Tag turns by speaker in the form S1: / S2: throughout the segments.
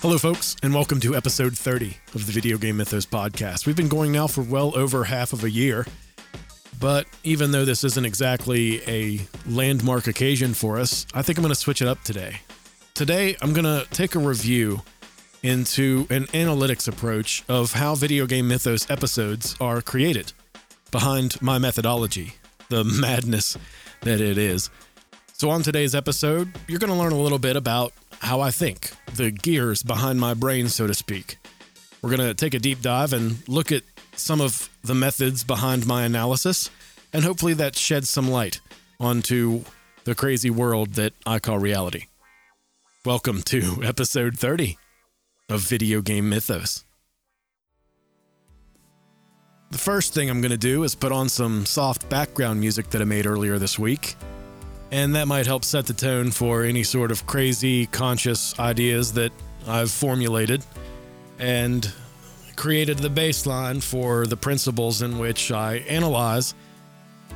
S1: Hello, folks, and welcome to episode 30 of the Video Game Mythos podcast. We've been going now for well over half of a year, but even though this isn't exactly a landmark occasion for us, I think I'm going to switch it up today. Today, I'm going to take a review into an analytics approach of how Video Game Mythos episodes are created behind my methodology, the madness that it is. So, on today's episode, you're going to learn a little bit about how I think, the gears behind my brain, so to speak. We're going to take a deep dive and look at some of the methods behind my analysis, and hopefully that sheds some light onto the crazy world that I call reality. Welcome to episode 30 of Video Game Mythos. The first thing I'm going to do is put on some soft background music that I made earlier this week and that might help set the tone for any sort of crazy conscious ideas that I've formulated and created the baseline for the principles in which I analyze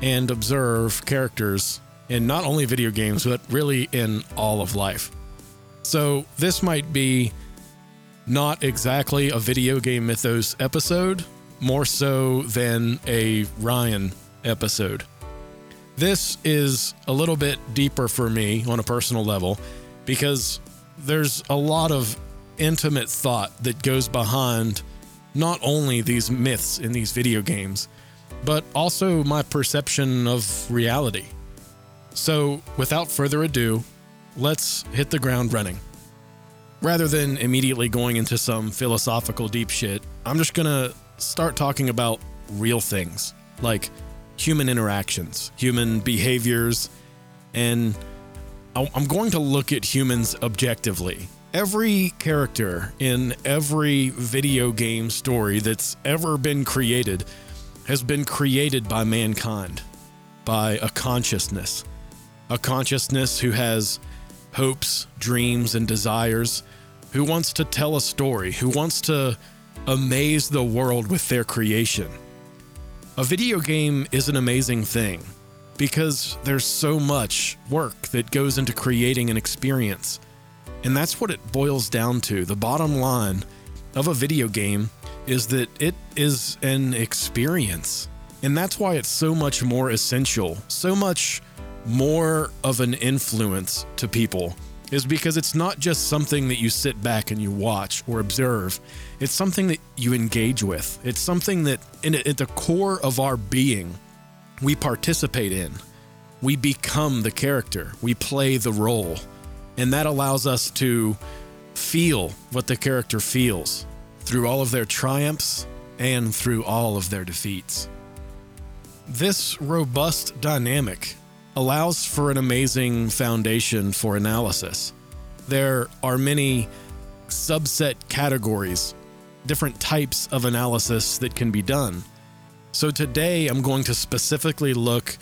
S1: and observe characters in not only video games, but really in all of life. So, this might be not exactly a video game mythos episode, more so than a Ryan episode. This is a little bit deeper for me on a personal level because there's a lot of intimate thought that goes behind not only these myths in these video games, but also my perception of reality. So, without further ado, let's hit the ground running. Rather than immediately going into some philosophical deep shit, I'm just gonna start talking about real things, like human interactions, human behaviors, and I'm going to look at humans objectively. Every character in every video game story that's ever been created has been created by mankind, by a consciousness. A consciousness who has hopes, dreams, and desires, who wants to tell a story, who wants to amaze the world with their creation. A video game is an amazing thing because there's so much work that goes into creating an experience. And that's what it boils down to. The bottom line of a video game is that it is an experience. And that's why it's so much more essential, so much more of an influence to people is because it's not just something that you sit back and you watch or observe. It's something that you engage with. It's something that, in, at the core of our being, we participate in. We become the character, we play the role. And that allows us to feel what the character feels through all of their triumphs and through all of their defeats. This robust dynamic allows for an amazing foundation for analysis. There are many subset categories, different types of analysis that can be done. So today I'm going to specifically look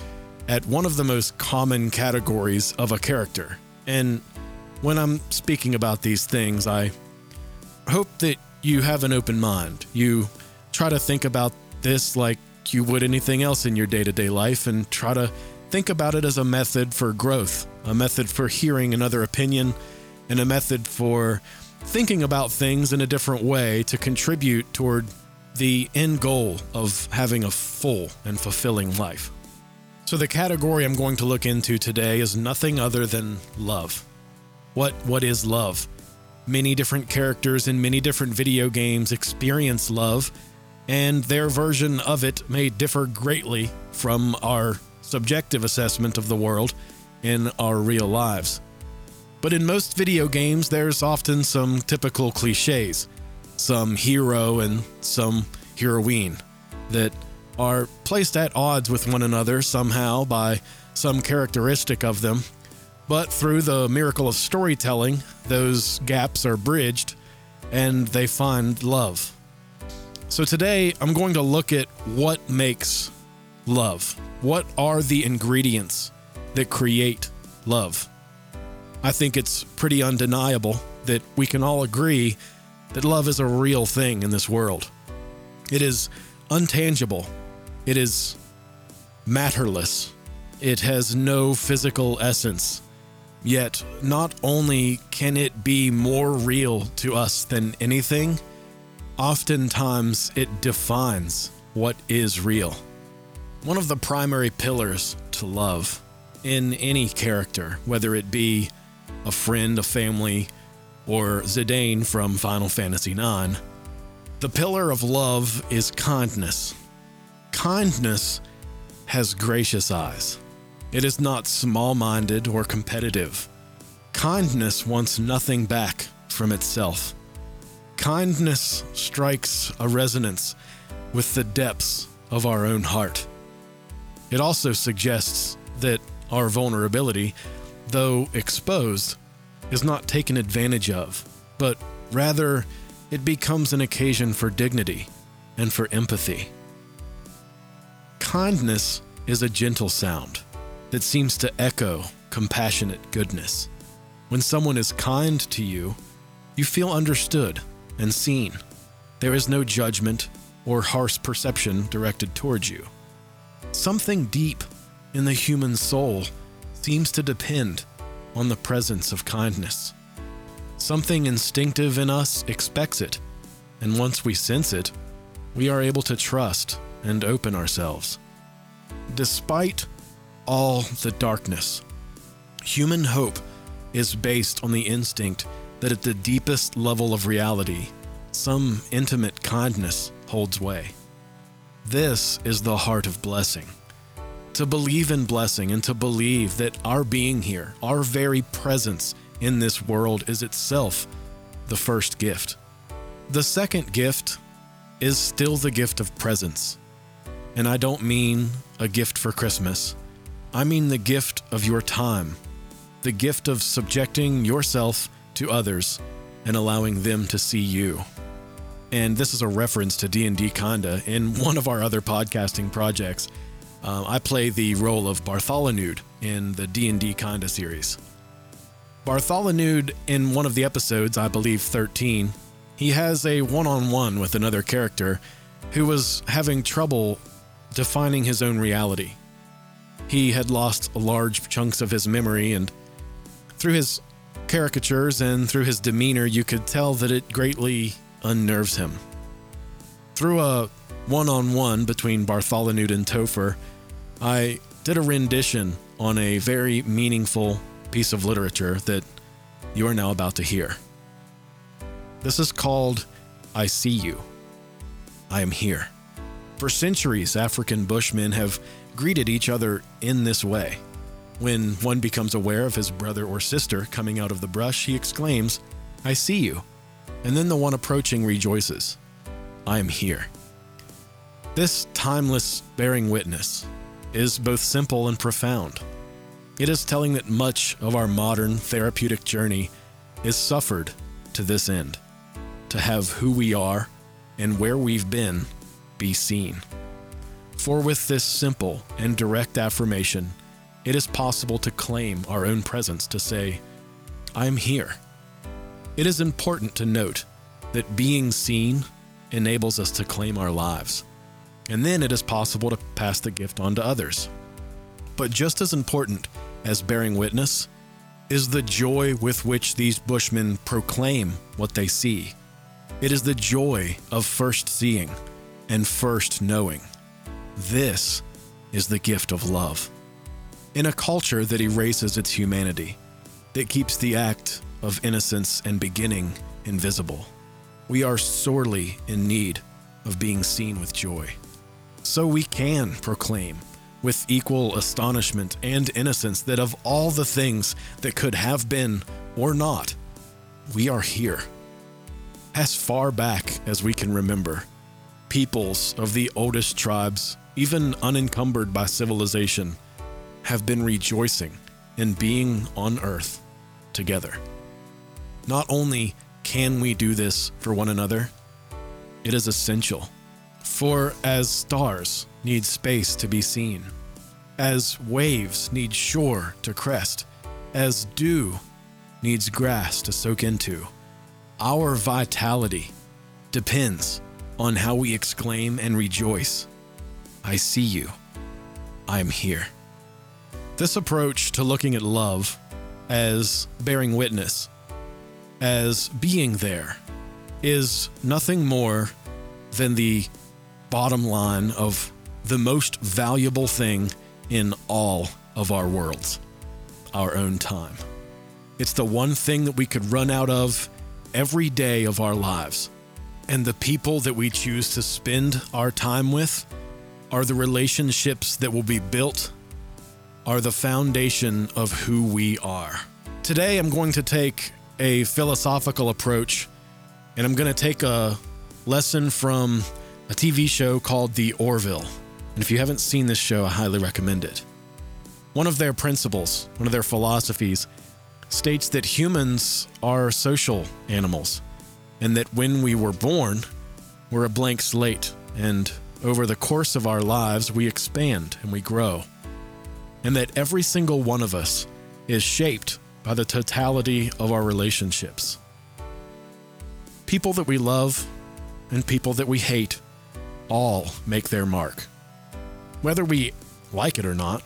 S1: at one of the most common categories of a character. And when I'm speaking about these things, I hope that you have an open mind. You try to think about this like you would anything else in your day to day life and try to Think about it as a method for growth, a method for hearing another opinion, and a method for thinking about things in a different way to contribute toward the end goal of having a full and fulfilling life. So, the category I'm going to look into today is nothing other than love. What, what is love? Many different characters in many different video games experience love, and their version of it may differ greatly from our subjective assessment of the world in our real lives. But in most video games, there's often some typical cliches, some hero and some heroine that are placed at odds with one another somehow by some characteristic of them. But through the miracle of storytelling, those gaps are bridged and they find love. So today, I'm going to look at what makes love. What are the ingredients that create love? I think it's pretty undeniable that we can all agree that love is a real thing in this world. It is untangible, it is matterless, it has no physical essence. Yet, not only can it be more real to us than anything, oftentimes it defines what is real. One of the primary pillars to love in any character, whether it be a friend, a family, or Zidane from Final Fantasy IX, the pillar of love is kindness. Kindness has gracious eyes. It is not small minded or competitive. Kindness wants nothing back from itself. Kindness strikes a resonance with the depths of our own heart. It also suggests that our vulnerability, though exposed, is not taken advantage of, but rather it becomes an occasion for dignity and for empathy. Kindness is a gentle sound that seems to echo compassionate goodness. When someone is kind to you, you feel understood and seen. There is no judgment or harsh perception directed towards you. Something deep in the human soul seems to depend on the presence of kindness. Something instinctive in us expects it, and once we sense it, we are able to trust and open ourselves. Despite all the darkness, human hope is based on the instinct that at the deepest level of reality, some intimate kindness holds way. This is the heart of blessing to believe in blessing and to believe that our being here, our very presence in this world is itself the first gift. The second gift is still the gift of presence. And I don't mean a gift for Christmas, I mean the gift of your time, the gift of subjecting yourself to others and allowing them to see you. And this is a reference to D&D Kinda in one of our other podcasting projects uh, I play the role of Bartholomew in the D&D Kinda series. Bartholomew, in one of the episodes, I believe 13, he has a one-on-one with another character who was having trouble defining his own reality. He had lost large chunks of his memory, and through his caricatures and through his demeanor, you could tell that it greatly unnerves him. Through a one on one between Bartholomew and Topher, I did a rendition on a very meaningful piece of literature that you are now about to hear. This is called I See You. I am here. For centuries, African Bushmen have greeted each other in this way. When one becomes aware of his brother or sister coming out of the brush, he exclaims, I see you. And then the one approaching rejoices, I am here. This timeless bearing witness is both simple and profound. It is telling that much of our modern therapeutic journey is suffered to this end to have who we are and where we've been be seen. For with this simple and direct affirmation, it is possible to claim our own presence to say, I am here. It is important to note that being seen enables us to claim our lives and then it is possible to pass the gift on to others. But just as important as bearing witness is the joy with which these bushmen proclaim what they see. It is the joy of first seeing and first knowing. This is the gift of love. In a culture that erases its humanity, that keeps the act of innocence and beginning invisible, we are sorely in need of being seen with joy so we can proclaim with equal astonishment and innocence that of all the things that could have been or not, we are here. As far back as we can remember, peoples of the oldest tribes, even unencumbered by civilization, have been rejoicing in being on earth together. Not only can we do this for one another, it is essential for as stars need space to be seen, as waves need shore to crest, as dew needs grass to soak into, our vitality depends on how we exclaim and rejoice I see you. I am here. This approach to looking at love as bearing witness, as being there, is nothing more than the bottom line of the most valuable thing in all of our worlds our own time. It's the one thing that we could run out of every day of our lives. And the people that we choose to spend our time with are the relationships that will be built, are the foundation of who we are. Today, I'm going to take a philosophical approach and I'm going to take a lesson from a TV show called The Orville. And if you haven't seen this show, I highly recommend it. One of their principles, one of their philosophies, states that humans are social animals and that when we were born, we're a blank slate, and over the course of our lives, we expand and we grow. And that every single one of us is shaped by the totality of our relationships. People that we love and people that we hate all make their mark. Whether we like it or not,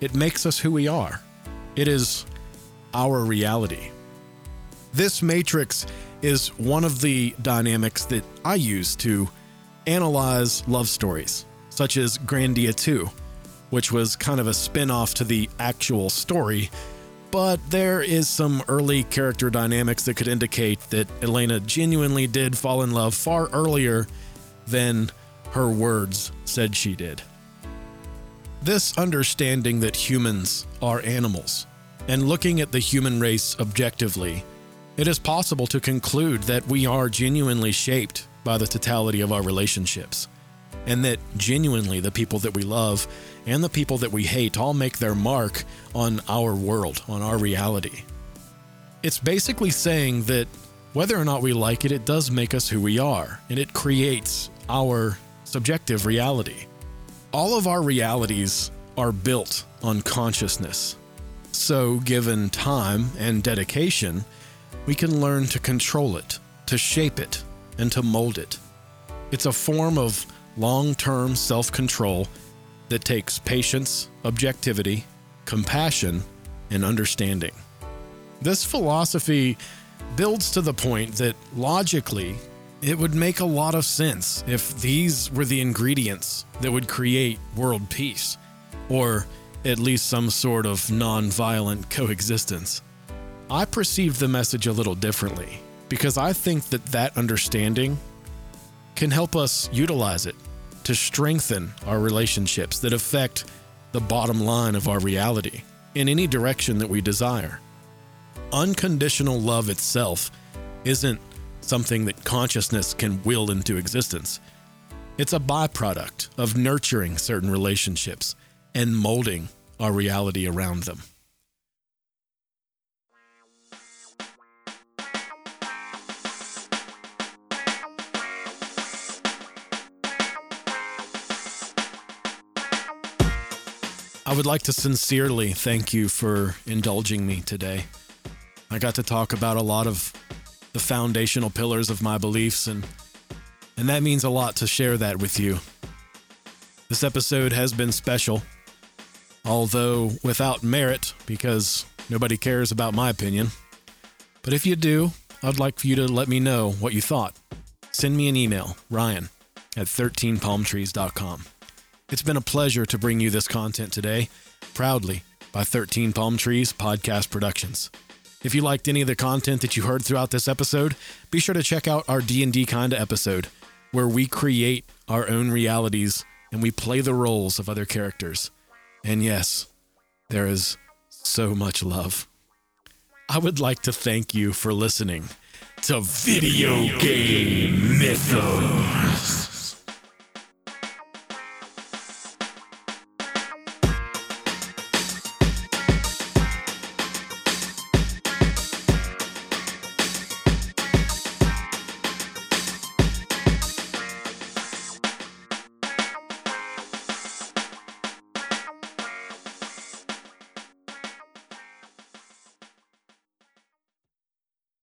S1: it makes us who we are. It is our reality. This matrix is one of the dynamics that I use to analyze love stories, such as Grandia 2, which was kind of a spin off to the actual story. But there is some early character dynamics that could indicate that Elena genuinely did fall in love far earlier than her words said she did. This understanding that humans are animals and looking at the human race objectively, it is possible to conclude that we are genuinely shaped by the totality of our relationships, and that genuinely the people that we love and the people that we hate all make their mark on our world, on our reality. It's basically saying that whether or not we like it, it does make us who we are, and it creates our subjective reality. All of our realities are built on consciousness. So, given time and dedication, we can learn to control it, to shape it, and to mold it. It's a form of long term self control that takes patience, objectivity, compassion, and understanding. This philosophy builds to the point that logically, it would make a lot of sense if these were the ingredients that would create world peace, or at least some sort of non violent coexistence. I perceive the message a little differently because I think that that understanding can help us utilize it to strengthen our relationships that affect the bottom line of our reality in any direction that we desire. Unconditional love itself isn't something that consciousness can will into existence. It's a byproduct of nurturing certain relationships and molding our reality around them. I would like to sincerely thank you for indulging me today. I got to talk about a lot of the foundational pillars of my beliefs and and that means a lot to share that with you. This episode has been special, although without merit because nobody cares about my opinion. But if you do, I'd like for you to let me know what you thought. Send me an email, ryan at 13palmtrees.com. It's been a pleasure to bring you this content today, proudly by 13 Palm Trees Podcast Productions. If you liked any of the content that you heard throughout this episode, be sure to check out our D&D kinda episode where we create our own realities and we play the roles of other characters. And yes, there is so much love. I would like to thank you for listening to Video Game Mythos.